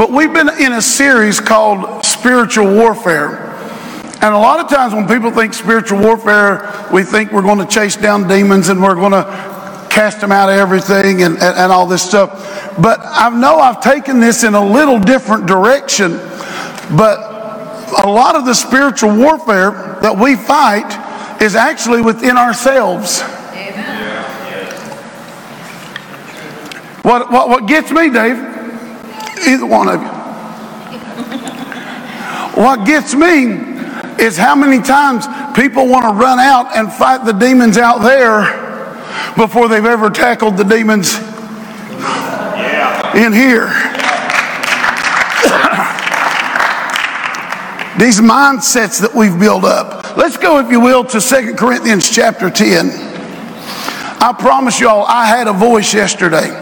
But we've been in a series called Spiritual Warfare. And a lot of times when people think spiritual warfare, we think we're going to chase down demons and we're going to cast them out of everything and, and, and all this stuff. But I know I've taken this in a little different direction. But a lot of the spiritual warfare that we fight is actually within ourselves. Amen. What, what, what gets me, Dave, Either one of you. What gets me is how many times people want to run out and fight the demons out there before they've ever tackled the demons in here. These mindsets that we've built up. Let's go, if you will, to Second Corinthians chapter 10. I promise y'all, I had a voice yesterday.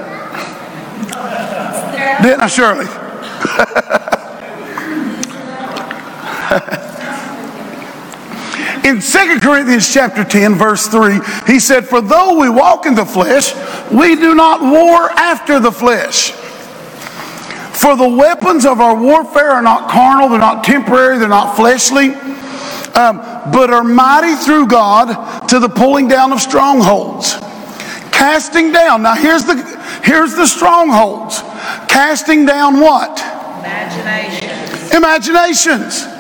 Didn't I, Shirley? in 2 Corinthians chapter 10, verse 3, he said, For though we walk in the flesh, we do not war after the flesh. For the weapons of our warfare are not carnal, they're not temporary, they're not fleshly, um, but are mighty through God to the pulling down of strongholds. Casting down. Now here's the here's the strongholds. Casting down what? Imaginations. Imaginations.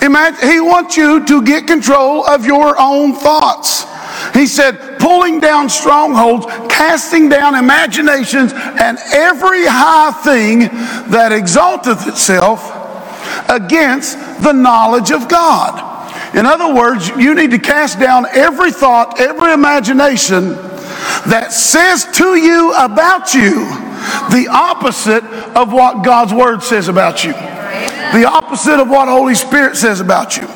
Imagine, he wants you to get control of your own thoughts. He said, pulling down strongholds, casting down imaginations, and every high thing that exalteth itself against the knowledge of God. In other words, you need to cast down every thought, every imagination that says to you about you the opposite of what God's Word says about you, the opposite of what Holy Spirit says about you.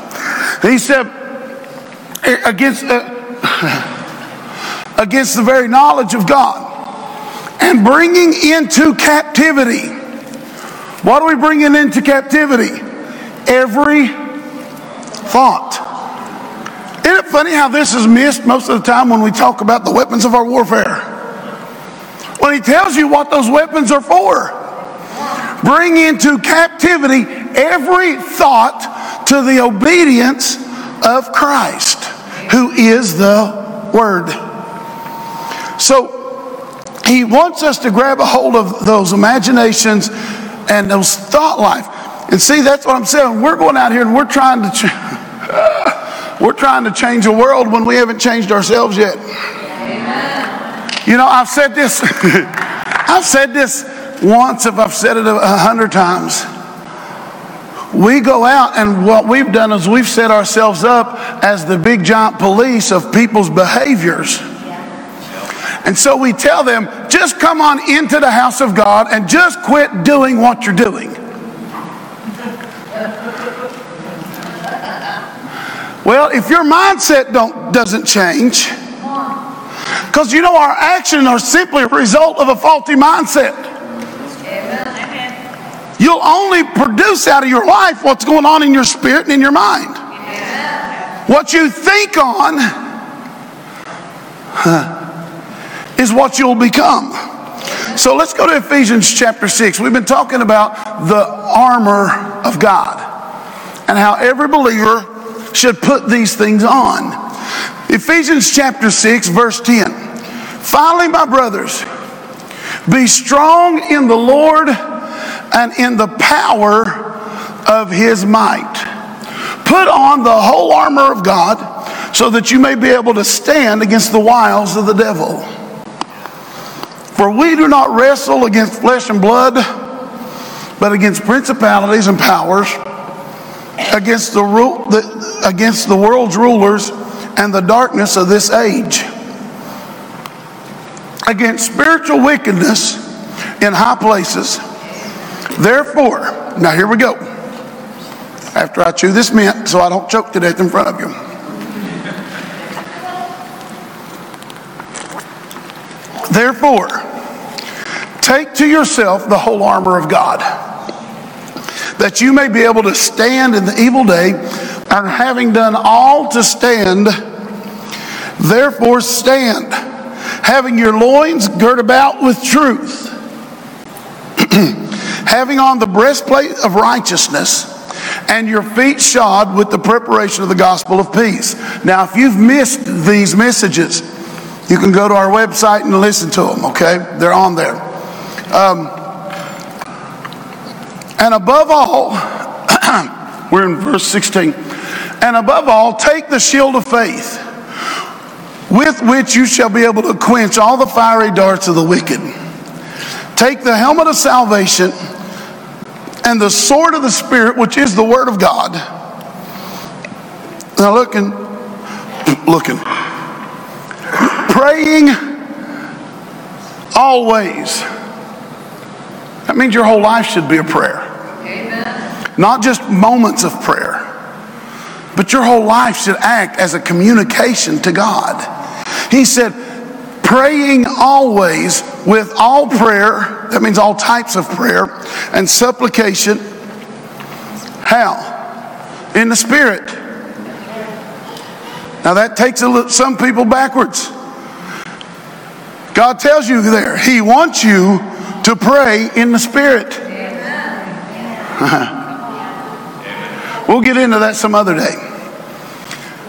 He said, against, uh, against the very knowledge of God and bringing into captivity. What are we bringing into captivity? Every thought. Funny how this is missed most of the time when we talk about the weapons of our warfare? When he tells you what those weapons are for. Bring into captivity every thought to the obedience of Christ, who is the Word. So he wants us to grab a hold of those imaginations and those thought life. And see, that's what I'm saying. We're going out here and we're trying to ch- we're trying to change the world when we haven't changed ourselves yet. Amen. You know, I've said this, I've said this once, if I've said it a hundred times. We go out, and what we've done is we've set ourselves up as the big giant police of people's behaviors. And so we tell them, just come on into the house of God and just quit doing what you're doing. Well, if your mindset don't, doesn't change, because you know, our actions are simply a result of a faulty mindset. You'll only produce out of your life what's going on in your spirit and in your mind. What you think on huh, is what you'll become. So let's go to Ephesians chapter 6. We've been talking about the armor of God and how every believer should put these things on. Ephesians chapter 6, verse 10. Finally, my brothers, be strong in the Lord and in the power of his might. Put on the whole armor of God so that you may be able to stand against the wiles of the devil. For we do not wrestle against flesh and blood, but against principalities and powers, against the, against the world's rulers and the darkness of this age, against spiritual wickedness in high places. Therefore, now here we go. After I chew this mint so I don't choke to death in front of you. Therefore, take to yourself the whole armor of God, that you may be able to stand in the evil day and having done all to stand, therefore stand, having your loins girt about with truth, having on the breastplate of righteousness and your feet shod with the preparation of the gospel of peace. Now, if you've missed these messages, you can go to our website and listen to them, okay? They're on there. Um, and above all, we're in verse 16. And above all, take the shield of faith, with which you shall be able to quench all the fiery darts of the wicked. Take the helmet of salvation and the sword of the Spirit, which is the Word of God. Now, looking, looking, praying always. That means your whole life should be a prayer. Not just moments of prayer, but your whole life should act as a communication to God. He said, praying always with all prayer, that means all types of prayer, and supplication. How? In the Spirit. Now that takes little, some people backwards. God tells you there, He wants you to pray in the Spirit. we'll get into that some other day.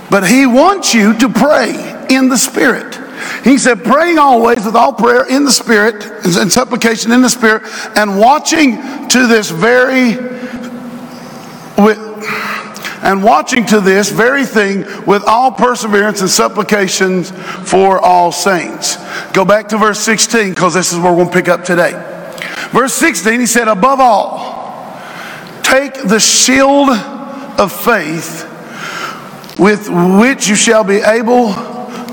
But He wants you to pray in the Spirit. He said, praying always with all prayer in the Spirit and supplication in the Spirit, and watching to this very and watching to this very thing with all perseverance and supplications for all saints. Go back to verse 16 because this is where we're going to pick up today. Verse 16, he said, Above all, take the shield of faith with which you shall be able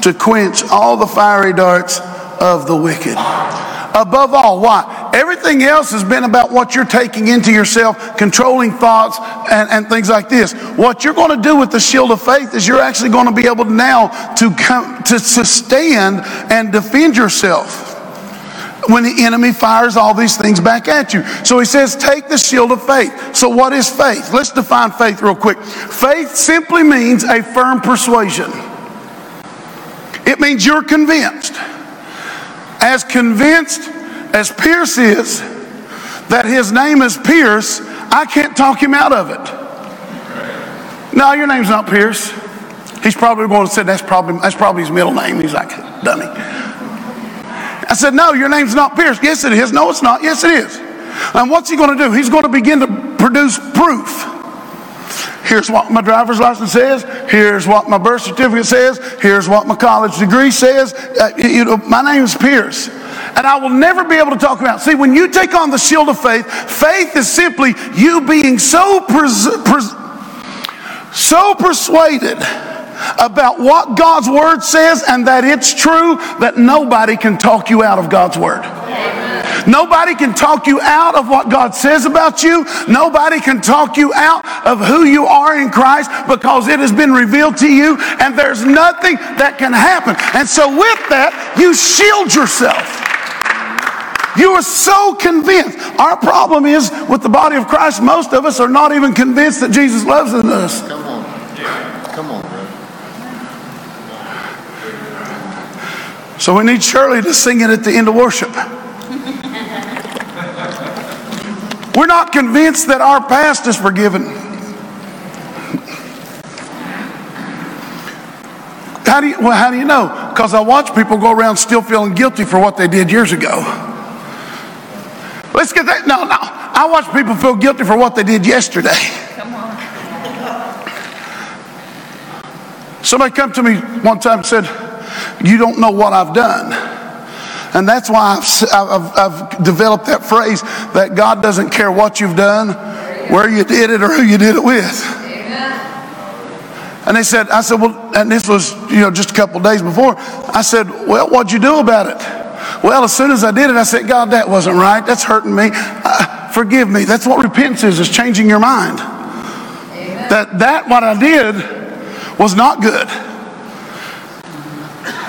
to quench all the fiery darts of the wicked. Above all, why? Everything else has been about what you're taking into yourself, controlling thoughts and, and things like this. What you're going to do with the shield of faith is you're actually going to be able now to come to stand and defend yourself when the enemy fires all these things back at you. So he says, take the shield of faith. So, what is faith? Let's define faith real quick. Faith simply means a firm persuasion. It means you're convinced. As convinced as Pierce is that his name is Pierce, I can't talk him out of it. No, your name's not Pierce. He's probably going to say that's probably that's probably his middle name. He's like, dummy. I said, No, your name's not Pierce. Yes, it is. No, it's not. Yes, it is. And what's he going to do? He's going to begin to produce proof. Here's what my driver's license says. Here's what my birth certificate says. Here's what my college degree says. Uh, you know, my name is Pierce. And I will never be able to talk about. See, when you take on the shield of faith, faith is simply you being so so persuaded about what God's word says and that it's true that nobody can talk you out of God's word. Nobody can talk you out of what God says about you. Nobody can talk you out of who you are in Christ because it has been revealed to you and there's nothing that can happen. And so, with that, you shield yourself. You are so convinced. Our problem is with the body of Christ, most of us are not even convinced that Jesus loves us. Come on. Yeah. Come on, So we need Shirley to sing it at the end of worship. We're not convinced that our past is forgiven. How do you, well, how do you know? Because I watch people go around still feeling guilty for what they did years ago. Let's get that. No, no. I watch people feel guilty for what they did yesterday. Come on. Somebody come to me one time and said, You don't know what I've done. And that's why I've, I've, I've, developed that phrase that God doesn't care what you've done, where you did it, or who you did it with. And they said, I said, well, and this was, you know, just a couple days before. I said, well, what'd you do about it? Well, as soon as I did it, I said, God, that wasn't right. That's hurting me. Uh, forgive me. That's what repentance is, is changing your mind. Amen. That, that, what I did was not good.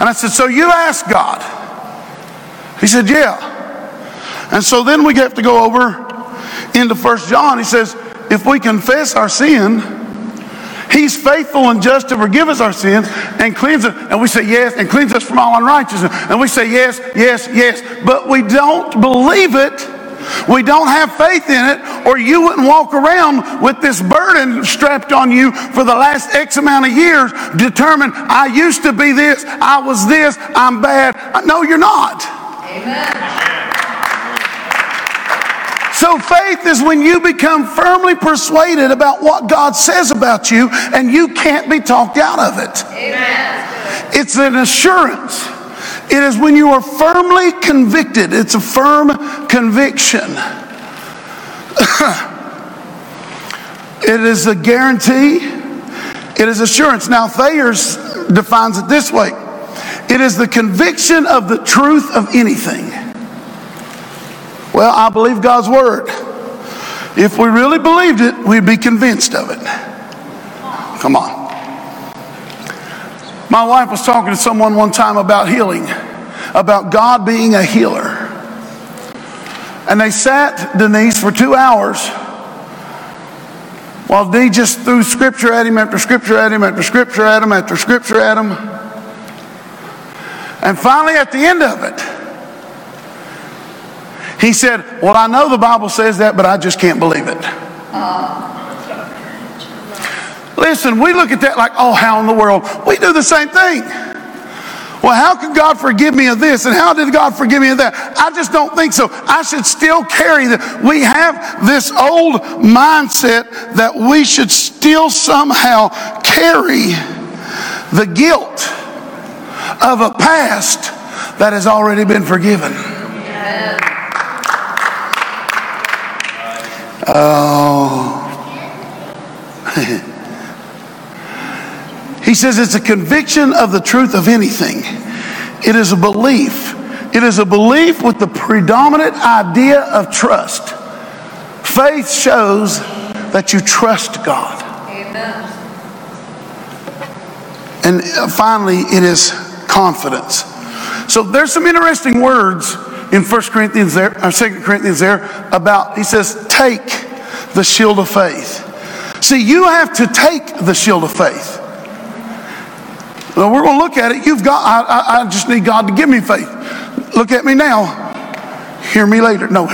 And I said, so you ask God. He said, Yeah. And so then we have to go over into First John. He says, If we confess our sin, He's faithful and just to forgive us our sins and cleanse us. And we say yes, and cleanse us from all unrighteousness. And we say yes, yes, yes. But we don't believe it We don't have faith in it, or you wouldn't walk around with this burden strapped on you for the last X amount of years, determined, I used to be this, I was this, I'm bad. No, you're not. Amen. So faith is when you become firmly persuaded about what God says about you and you can't be talked out of it. Amen. It's an assurance. It is when you are firmly convicted. It's a firm conviction. it is a guarantee. It is assurance. Now, Thayer's defines it this way it is the conviction of the truth of anything. Well, I believe God's word. If we really believed it, we'd be convinced of it. Come on. My wife was talking to someone one time about healing, about God being a healer. And they sat Denise for two hours while Dee just threw scripture at him after scripture at him after scripture at him after scripture at him. And finally, at the end of it, he said, Well, I know the Bible says that, but I just can't believe it. Listen, we look at that like, oh, how in the world? We do the same thing. Well, how could God forgive me of this? And how did God forgive me of that? I just don't think so. I should still carry that. We have this old mindset that we should still somehow carry the guilt of a past that has already been forgiven. Oh. he says it's a conviction of the truth of anything. It is a belief. It is a belief with the predominant idea of trust. Faith shows that you trust God. Amen. And uh, finally, it is confidence. So there's some interesting words in 1 Corinthians there, or 2 Corinthians there about, he says, take the shield of faith. See, you have to take the shield of faith. Well, we're going to look at it. You've got, I, I, I just need God to give me faith. Look at me now. Hear me later. No.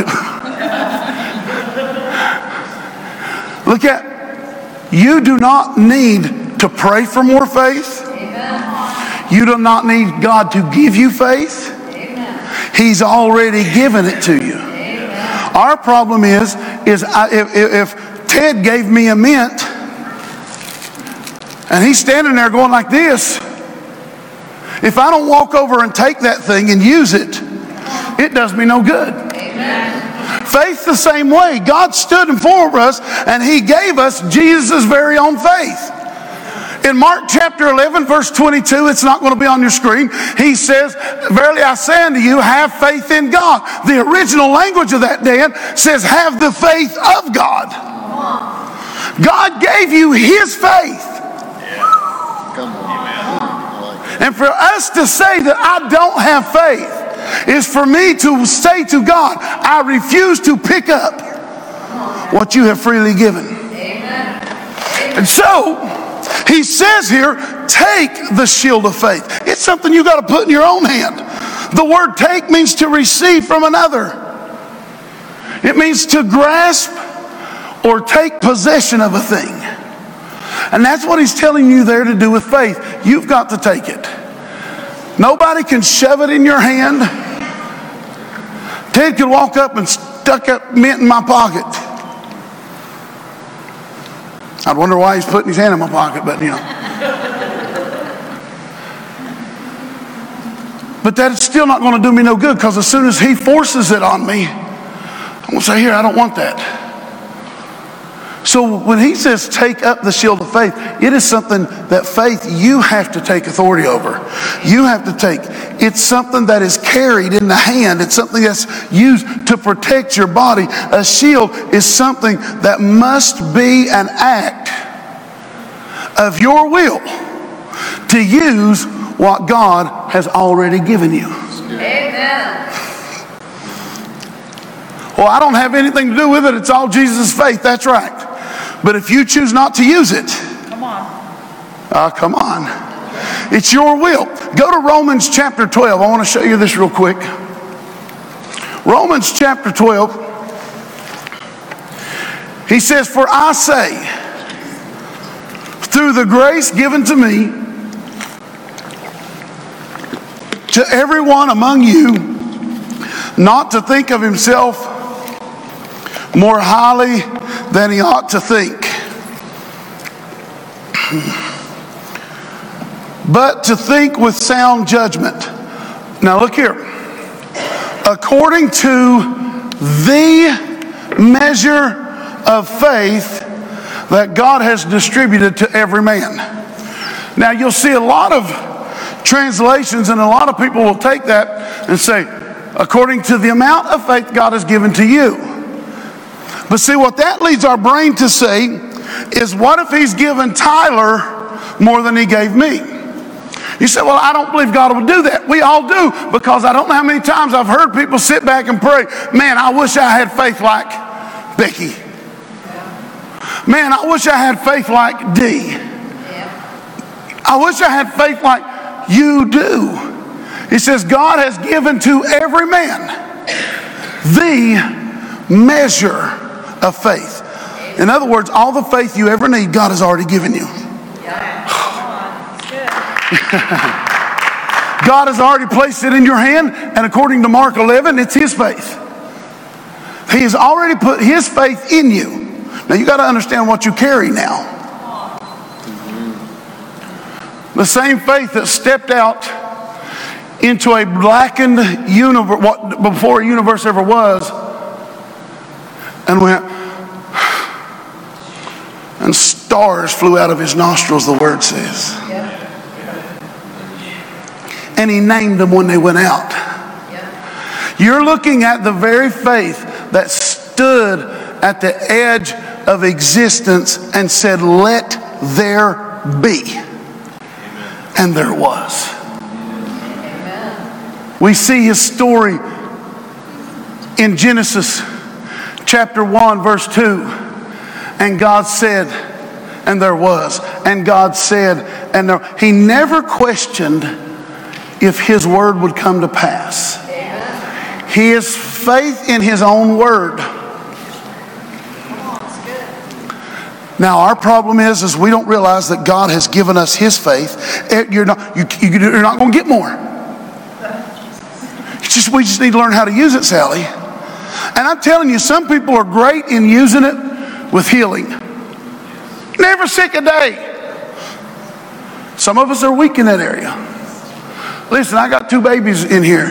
Look at, you do not need to pray for more faith. You do not need God to give you faith. He's already given it to you. Our problem is, is I, if, if Ted gave me a mint and he's standing there going like this, if I don't walk over and take that thing and use it, it does me no good. Faith the same way. God stood in for us and he gave us Jesus' very own faith. In Mark chapter 11, verse 22, it's not going to be on your screen. He says, Verily I say unto you, have faith in God. The original language of that, Dan, says, Have the faith of God. God gave you his faith. Come on. And for us to say that I don't have faith is for me to say to God, I refuse to pick up what you have freely given. And so, he says here, take the shield of faith. It's something you got to put in your own hand. The word take means to receive from another, it means to grasp or take possession of a thing. And that's what he's telling you there to do with faith. You've got to take it. Nobody can shove it in your hand. Ted could walk up and stuck up mint in my pocket. I'd wonder why he's putting his hand in my pocket, but you know. But that's still not going to do me no good because as soon as he forces it on me, I'm going to say, Here, I don't want that. So when he says take up the shield of faith, it is something that faith you have to take authority over. You have to take. It's something that is carried in the hand. It's something that's used to protect your body. A shield is something that must be an act of your will to use what God has already given you. Amen. Well, I don't have anything to do with it. It's all Jesus' faith. That's right. But if you choose not to use it, Come on. ah, come on. It's your will. Go to Romans chapter 12. I want to show you this real quick. Romans chapter 12. He says, For I say, through the grace given to me, to everyone among you, not to think of himself more highly than he ought to think, but to think with sound judgment. Now, look here. According to the measure of faith that God has distributed to every man. Now, you'll see a lot of translations, and a lot of people will take that and say, according to the amount of faith God has given to you. But see, what that leads our brain to say is, what if He's given Tyler more than He gave me? You say, Well, I don't believe God will do that. We all do because I don't know how many times I've heard people sit back and pray, Man, I wish I had faith like Becky. Man, I wish I had faith like D. I wish I had faith like you do. He says, God has given to every man the measure of faith. In other words, all the faith you ever need, God has already given you. God has already placed it in your hand, and according to Mark 11, it's His faith. He has already put His faith in you. Now you got to understand what you carry now. The same faith that stepped out into a blackened universe, what, before a universe ever was, and went, and stars flew out of his nostrils, the word says. And he named them when they went out. You're looking at the very faith that stood at the edge of existence and said, Let there be. And there was. We see his story in Genesis chapter 1, verse 2. And God said, and there was. And God said, and there. He never questioned if his word would come to pass. His faith in his own word Now, our problem is, is we don't realize that God has given us His faith. Eh, you're not, you, you're not going to get more. It's just, we just need to learn how to use it, Sally. And I'm telling you, some people are great in using it with healing. Never sick a day. Some of us are weak in that area. Listen, I got two babies in here.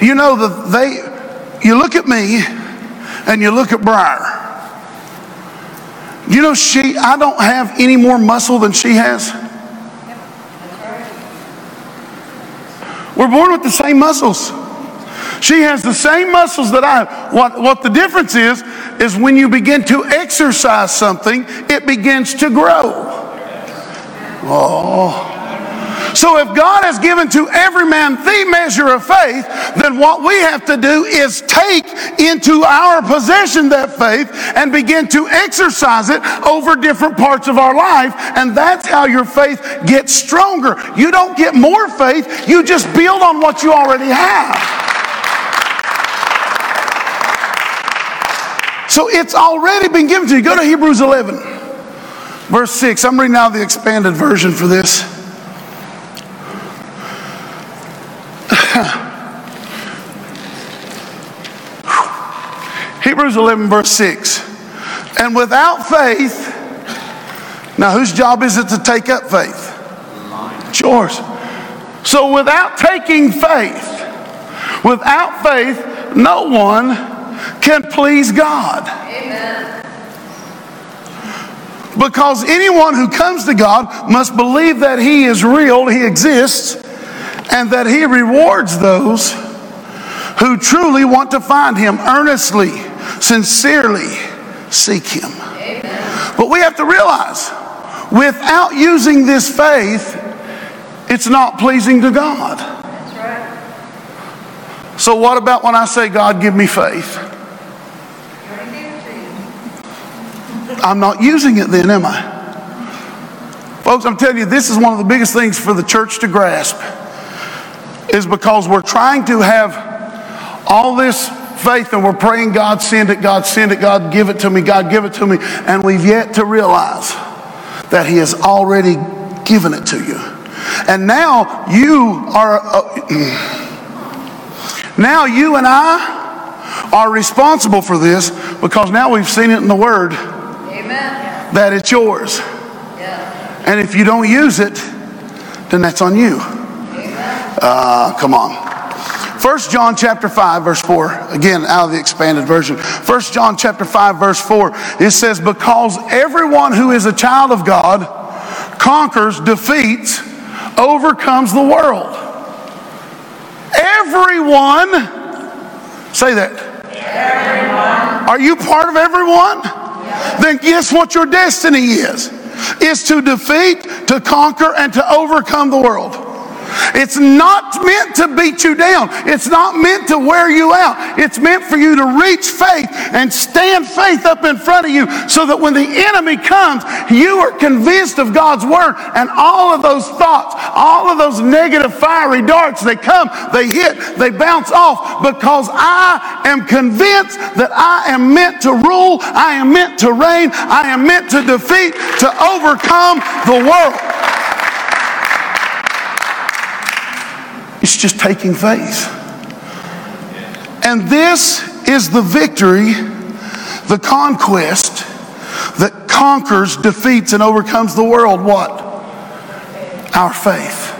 You know that they, you look at me and you look at Briar. You know, she, I don't have any more muscle than she has. We're born with the same muscles. She has the same muscles that I have. What, what the difference is, is when you begin to exercise something, it begins to grow. Oh. So if God has given to every man the measure of faith, then what we have to do is take into our possession that faith and begin to exercise it over different parts of our life. And that's how your faith gets stronger. You don't get more faith, you just build on what you already have. So it's already been given to you. Go to Hebrews 11, verse 6. I'm reading now the expanded version for this. Hebrews 11, verse 6. And without faith, now whose job is it to take up faith? It's yours. So without taking faith, without faith, no one can please God. Amen. Because anyone who comes to God must believe that He is real, He exists, and that He rewards those who truly want to find Him earnestly, sincerely seek Him. Amen. But we have to realize without using this faith, it's not pleasing to God. So, what about when I say, God, give me faith? I'm not using it then, am I? Folks, I'm telling you, this is one of the biggest things for the church to grasp is because we're trying to have all this faith and we're praying, God, send it, God, send it, God, give it to me, God, give it to me. And we've yet to realize that He has already given it to you. And now you are, uh, now you and I are responsible for this because now we've seen it in the Word Amen. that it's yours. Yeah. And if you don't use it, then that's on you. Uh, come on. 1 John chapter 5 verse 4 again out of the expanded version 1 John chapter 5 verse 4 it says because everyone who is a child of God conquers defeats overcomes the world everyone. Say that. Everyone. are you part of everyone? Then guess what your destiny is? Is to defeat to conquer and to overcome the world it's not meant to beat you down. It's not meant to wear you out. It's meant for you to reach faith and stand faith up in front of you so that when the enemy comes, you are convinced of God's word and all of those thoughts, all of those negative fiery darts, they come, they hit, they bounce off because I am convinced that I am meant to rule, I am meant to reign, I am meant to defeat, to overcome the world. It's just taking faith. And this is the victory, the conquest that conquers, defeats, and overcomes the world. What? Our faith.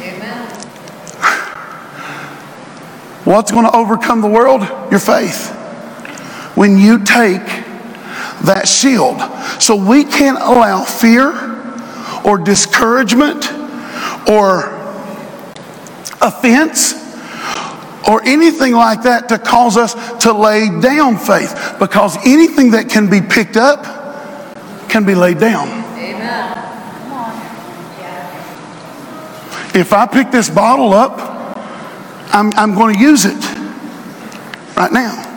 Amen. What's going to overcome the world? Your faith. When you take that shield. So we can't allow fear or discouragement or offense or anything like that to cause us to lay down faith because anything that can be picked up can be laid down. If I pick this bottle up, I'm, I'm going to use it right now.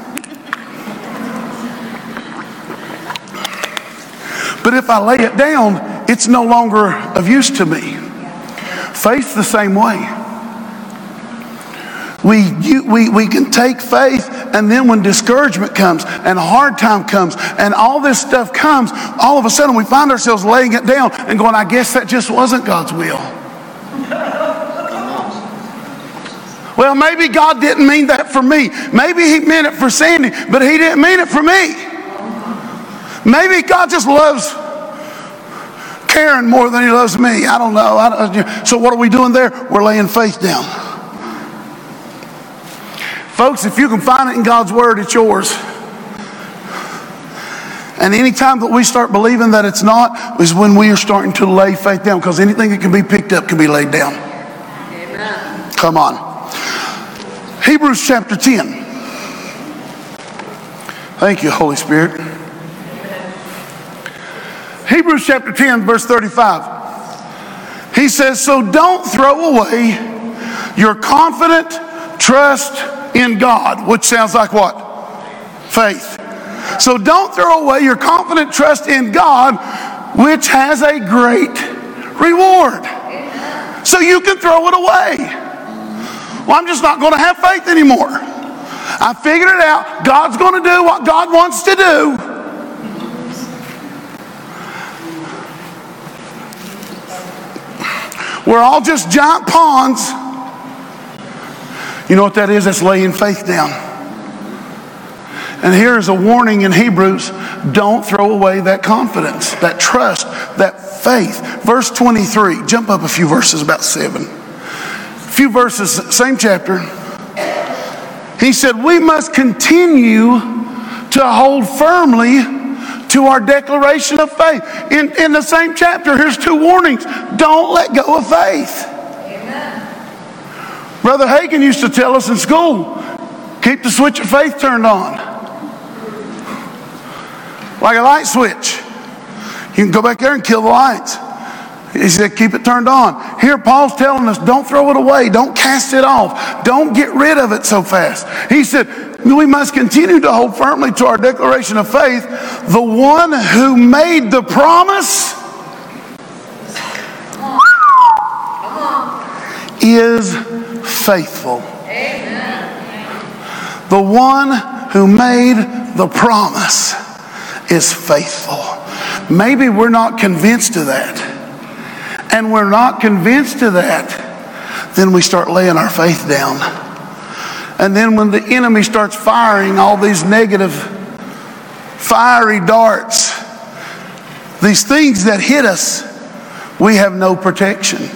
But if I lay it down, it's no longer of use to me. Faith's the same way. We, you, we, we can take faith, and then when discouragement comes and a hard time comes and all this stuff comes, all of a sudden we find ourselves laying it down and going, I guess that just wasn't God's will. Well, maybe God didn't mean that for me. Maybe He meant it for Sandy, but He didn't mean it for me. Maybe God just loves Karen more than He loves me. I don't know. I don't, so, what are we doing there? We're laying faith down. Folks, if you can find it in God's Word, it's yours. And anytime that we start believing that it's not, is when we are starting to lay faith down, because anything that can be picked up can be laid down. Amen. Come on. Hebrews chapter 10. Thank you, Holy Spirit. Hebrews chapter 10, verse 35. He says, So don't throw away your confident trust in God, which sounds like what? Faith. So don't throw away your confident trust in God, which has a great reward. So you can throw it away. Well, I'm just not going to have faith anymore. I figured it out. God's going to do what God wants to do. We're all just giant pawns you know what that is? That's laying faith down. And here is a warning in Hebrews don't throw away that confidence, that trust, that faith. Verse 23, jump up a few verses, about seven. A few verses, same chapter. He said, We must continue to hold firmly to our declaration of faith. In, in the same chapter, here's two warnings don't let go of faith. Brother Hagin used to tell us in school keep the switch of faith turned on. Like a light switch. You can go back there and kill the lights. He said, keep it turned on. Here, Paul's telling us, don't throw it away. Don't cast it off. Don't get rid of it so fast. He said, we must continue to hold firmly to our declaration of faith. The one who made the promise is faithful. Amen. The one who made the promise is faithful. Maybe we're not convinced of that. And we're not convinced of that, then we start laying our faith down. And then when the enemy starts firing all these negative, fiery darts, these things that hit us, we have no protection.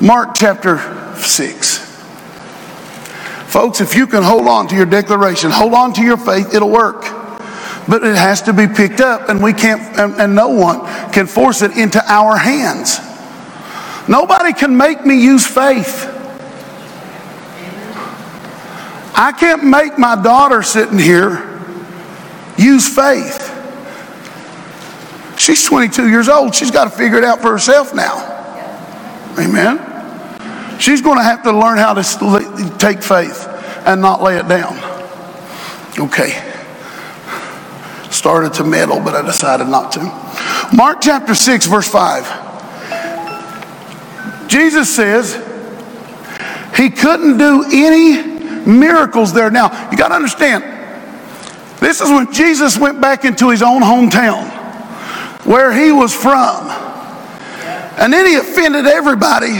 Mark chapter 6. Folks, if you can hold on to your declaration, hold on to your faith, it'll work. But it has to be picked up, and we can't, and, and no one can force it into our hands. Nobody can make me use faith. I can't make my daughter sitting here use faith. She's 22 years old. She's got to figure it out for herself now. Amen. She's going to have to learn how to take faith and not lay it down. Okay. Started to meddle, but I decided not to. Mark chapter 6, verse 5. Jesus says he couldn't do any miracles there. Now, you got to understand, this is when Jesus went back into his own hometown where he was from. And then he offended everybody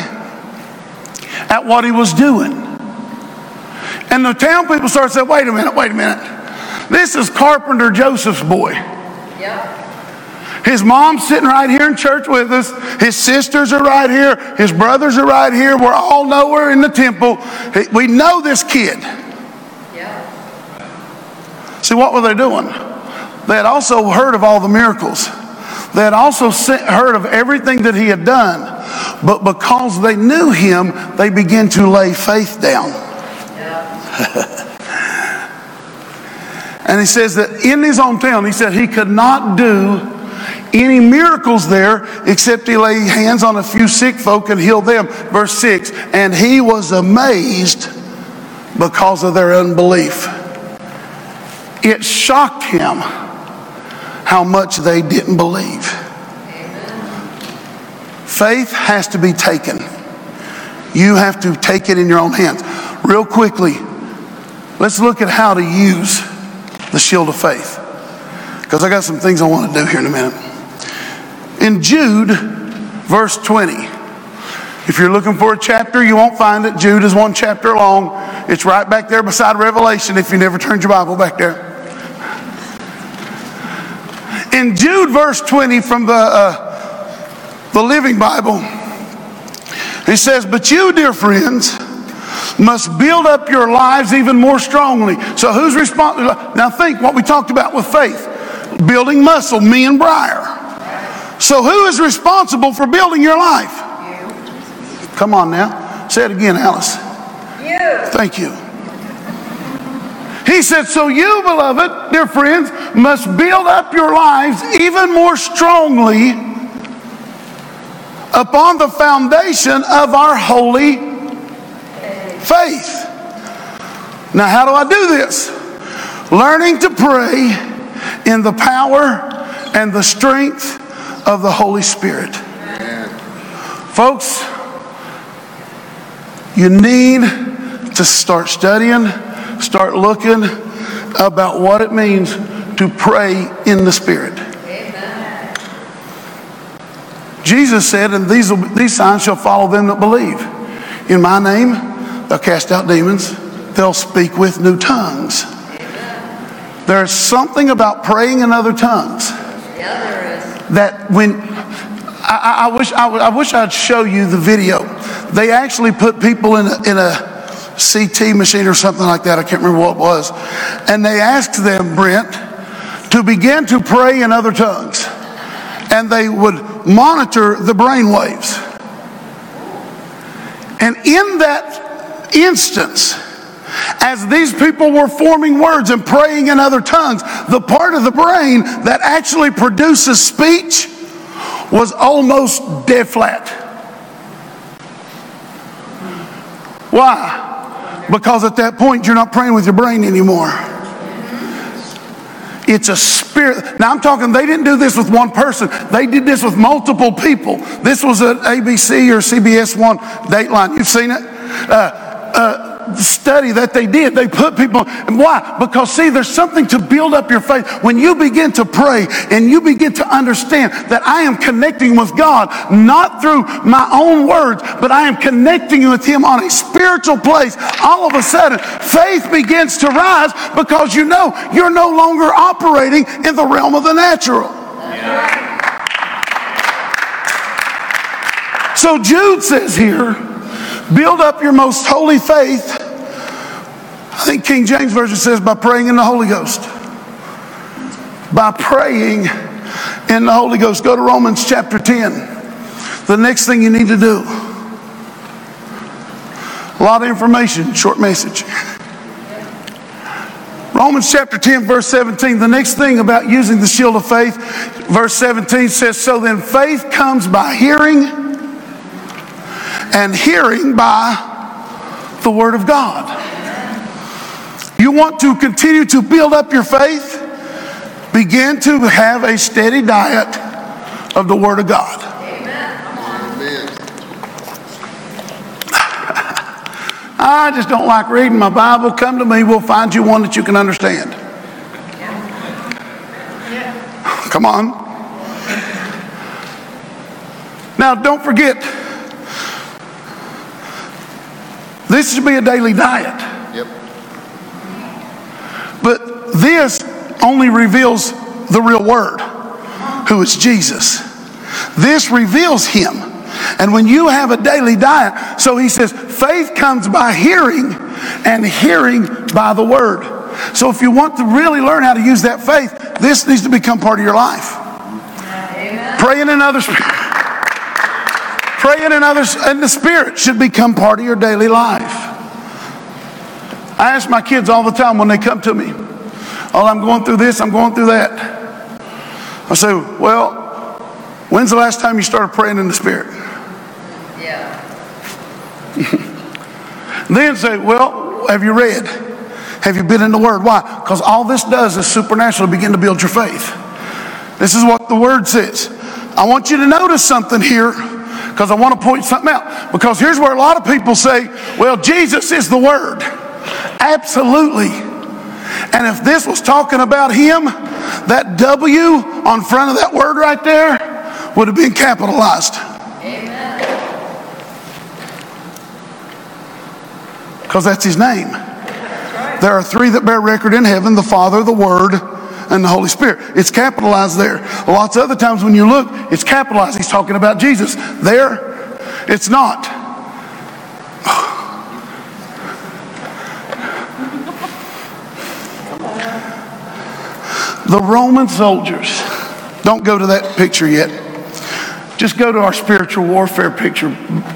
at what he was doing. And the town people started saying, wait a minute, wait a minute. This is Carpenter Joseph's boy. Yep. His mom's sitting right here in church with us. His sisters are right here. His brothers are right here. We're all nowhere in the temple. We know this kid. See, what were they doing? They had also heard of all the miracles. They had also heard of everything that he had done. But because they knew him, they began to lay faith down. and he says that in his hometown, he said he could not do any miracles there except he laid hands on a few sick folk and healed them. Verse 6 And he was amazed because of their unbelief. It shocked him how much they didn't believe. Faith has to be taken. You have to take it in your own hands. Real quickly, let's look at how to use the shield of faith. Because I got some things I want to do here in a minute. In Jude, verse 20, if you're looking for a chapter, you won't find it. Jude is one chapter long. It's right back there beside Revelation if you never turned your Bible back there. In Jude, verse 20 from the, uh, the Living Bible, he says, But you, dear friends, must build up your lives even more strongly. So, who's responsible? Now, think what we talked about with faith building muscle, me and Briar. So, who is responsible for building your life? You. Come on now. Say it again, Alice. You. Thank you. He said, So you, beloved, dear friends, must build up your lives even more strongly upon the foundation of our holy faith. Now, how do I do this? Learning to pray in the power and the strength of the Holy Spirit. Folks, you need to start studying, start looking about what it means to pray in the Spirit. Jesus said, and these, will, these signs shall follow them that believe. In my name, they'll cast out demons, they'll speak with new tongues. There's something about praying in other tongues Yeah, that when I, I, I wish I, would- I wish I'd show you the video. They actually put people in a, in a CT machine or something like that. I can't remember what it was, and they asked them, Brent, to begin to pray in other tongues, and they would monitor the brain waves. And in that instance, as these people were forming words and praying in other tongues, the part of the brain that actually produces speech was almost dead flat. Why? Because at that point, you're not praying with your brain anymore. It's a spirit. Now I'm talking, they didn't do this with one person. They did this with multiple people. This was at ABC or CBS One Dateline. You've seen it? Uh, uh, study that they did. They put people, why? Because see, there's something to build up your faith. When you begin to pray and you begin to understand that I am connecting with God, not through my own words, but I am connecting with Him on a spiritual place, all of a sudden faith begins to rise because you know you're no longer operating in the realm of the natural. So Jude says here, build up your most holy faith. I think King James Version says by praying in the Holy Ghost. By praying in the Holy Ghost. Go to Romans chapter 10. The next thing you need to do. A lot of information, short message. Romans chapter 10, verse 17. The next thing about using the shield of faith, verse 17 says, So then faith comes by hearing and hearing by the Word of God. You want to continue to build up your faith? Begin to have a steady diet of the Word of God. Amen. I just don't like reading my Bible. Come to me, we'll find you one that you can understand. Come on. Now, don't forget, this should be a daily diet. Yep. But this only reveals the real word, who is Jesus. This reveals him. And when you have a daily diet, so he says, faith comes by hearing, and hearing by the word. So if you want to really learn how to use that faith, this needs to become part of your life. Praying in others. Praying in others in the spirit should become part of your daily life. I ask my kids all the time when they come to me, Oh, I'm going through this, I'm going through that. I say, Well, when's the last time you started praying in the Spirit? Yeah. Then say, Well, have you read? Have you been in the Word? Why? Because all this does is supernaturally begin to build your faith. This is what the Word says. I want you to notice something here because I want to point something out. Because here's where a lot of people say, Well, Jesus is the Word. Absolutely. And if this was talking about him, that W on front of that word right there would have been capitalized. Amen. Because that's his name. There are three that bear record in heaven the Father, the Word, and the Holy Spirit. It's capitalized there. Lots of other times when you look, it's capitalized. He's talking about Jesus. There, it's not. The Roman soldiers, don't go to that picture yet. Just go to our spiritual warfare picture,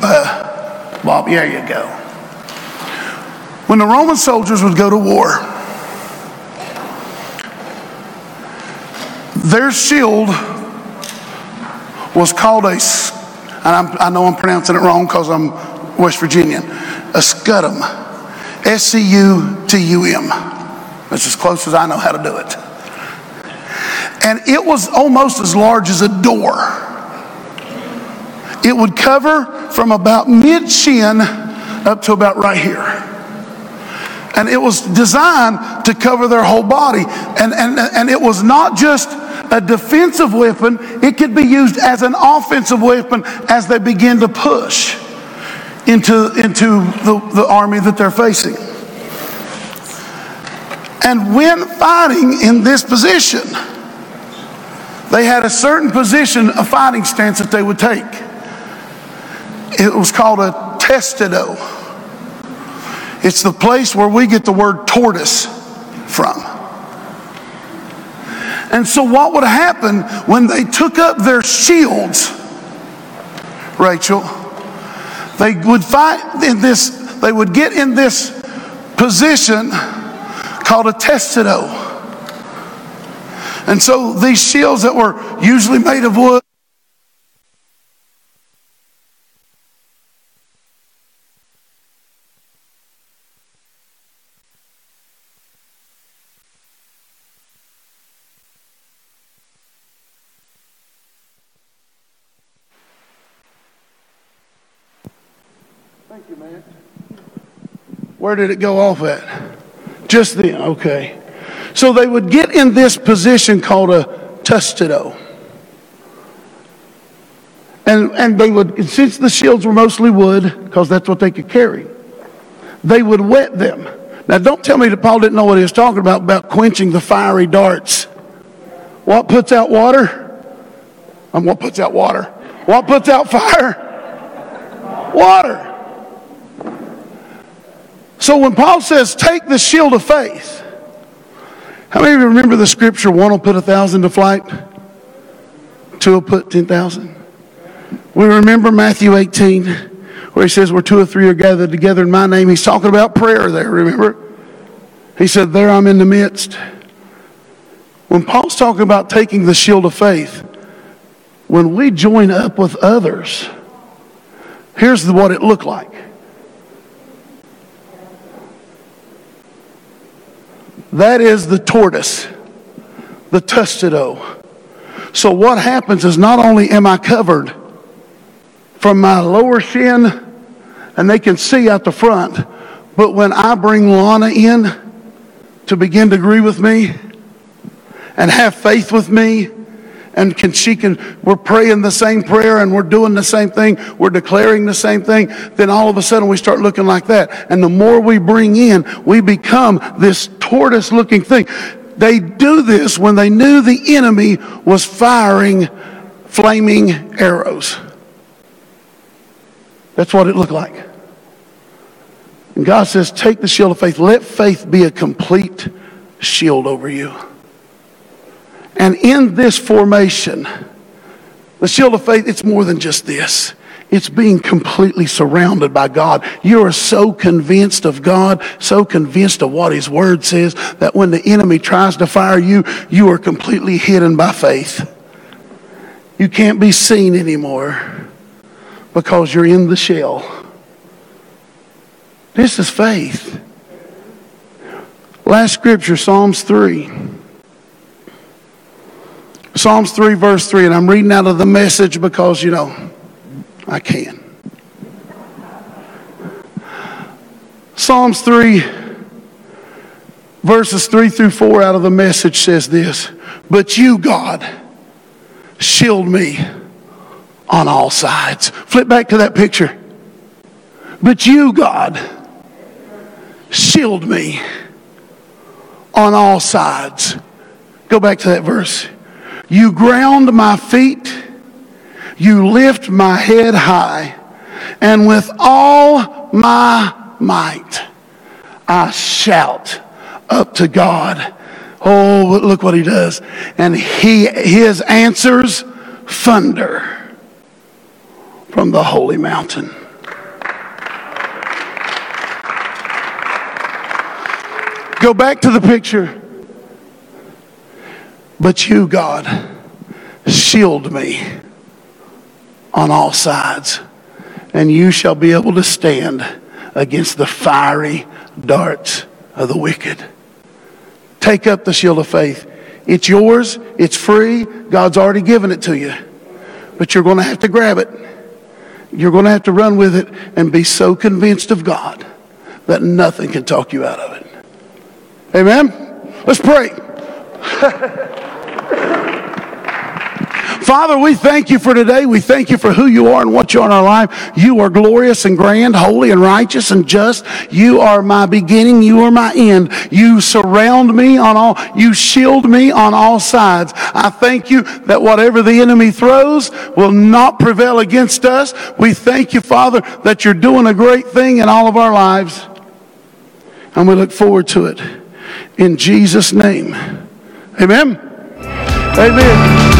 uh, Bob. There you go. When the Roman soldiers would go to war, their shield was called a, and I'm, I know I'm pronouncing it wrong because I'm West Virginian, a scutum. S C U T U M. That's as close as I know how to do it. And it was almost as large as a door. It would cover from about mid shin up to about right here. And it was designed to cover their whole body. And, and, and it was not just a defensive weapon, it could be used as an offensive weapon as they begin to push into, into the, the army that they're facing. And when fighting in this position, they had a certain position, a fighting stance that they would take. It was called a testado. It's the place where we get the word tortoise from. And so, what would happen when they took up their shields, Rachel? They would fight in this, they would get in this position called a testado. And so, these shields that were usually made of wood, Where did it go off at? Just then, okay. So they would get in this position called a testado. And, and they would, since the shields were mostly wood, because that's what they could carry, they would wet them. Now, don't tell me that Paul didn't know what he was talking about, about quenching the fiery darts. What puts out water? I'm what puts out water? What puts out fire? Water. So when Paul says, take the shield of faith, how many of you remember the scripture, one will put a thousand to flight, two will put 10,000? We remember Matthew 18, where he says, where two or three are gathered together in my name. He's talking about prayer there, remember? He said, there I'm in the midst. When Paul's talking about taking the shield of faith, when we join up with others, here's what it looked like. That is the tortoise, the testado. So what happens is not only am I covered from my lower shin and they can see out the front, but when I bring Lana in to begin to agree with me and have faith with me, and can she can we're praying the same prayer and we're doing the same thing we're declaring the same thing then all of a sudden we start looking like that and the more we bring in we become this tortoise looking thing. They do this when they knew the enemy was firing flaming arrows. That's what it looked like. And god says take the shield of faith. Let faith be a complete shield over you. And in this formation, the shield of faith, it's more than just this. It's being completely surrounded by God. You are so convinced of God, so convinced of what His Word says, that when the enemy tries to fire you, you are completely hidden by faith. You can't be seen anymore because you're in the shell. This is faith. Last scripture, Psalms 3. Psalms 3, verse 3, and I'm reading out of the message because, you know, I can. Psalms 3, verses 3 through 4 out of the message says this But you, God, shield me on all sides. Flip back to that picture. But you, God, shield me on all sides. Go back to that verse. You ground my feet. You lift my head high. And with all my might, I shout up to God. Oh, look what he does. And he, his answers thunder from the holy mountain. Go back to the picture. But you, God, shield me on all sides, and you shall be able to stand against the fiery darts of the wicked. Take up the shield of faith. It's yours, it's free, God's already given it to you. But you're going to have to grab it. You're going to have to run with it and be so convinced of God that nothing can talk you out of it. Amen? Let's pray. Father, we thank you for today. We thank you for who you are and what you are in our life. You are glorious and grand, holy and righteous and just. You are my beginning. You are my end. You surround me on all, you shield me on all sides. I thank you that whatever the enemy throws will not prevail against us. We thank you, Father, that you're doing a great thing in all of our lives. And we look forward to it. In Jesus' name. Amen. Amen.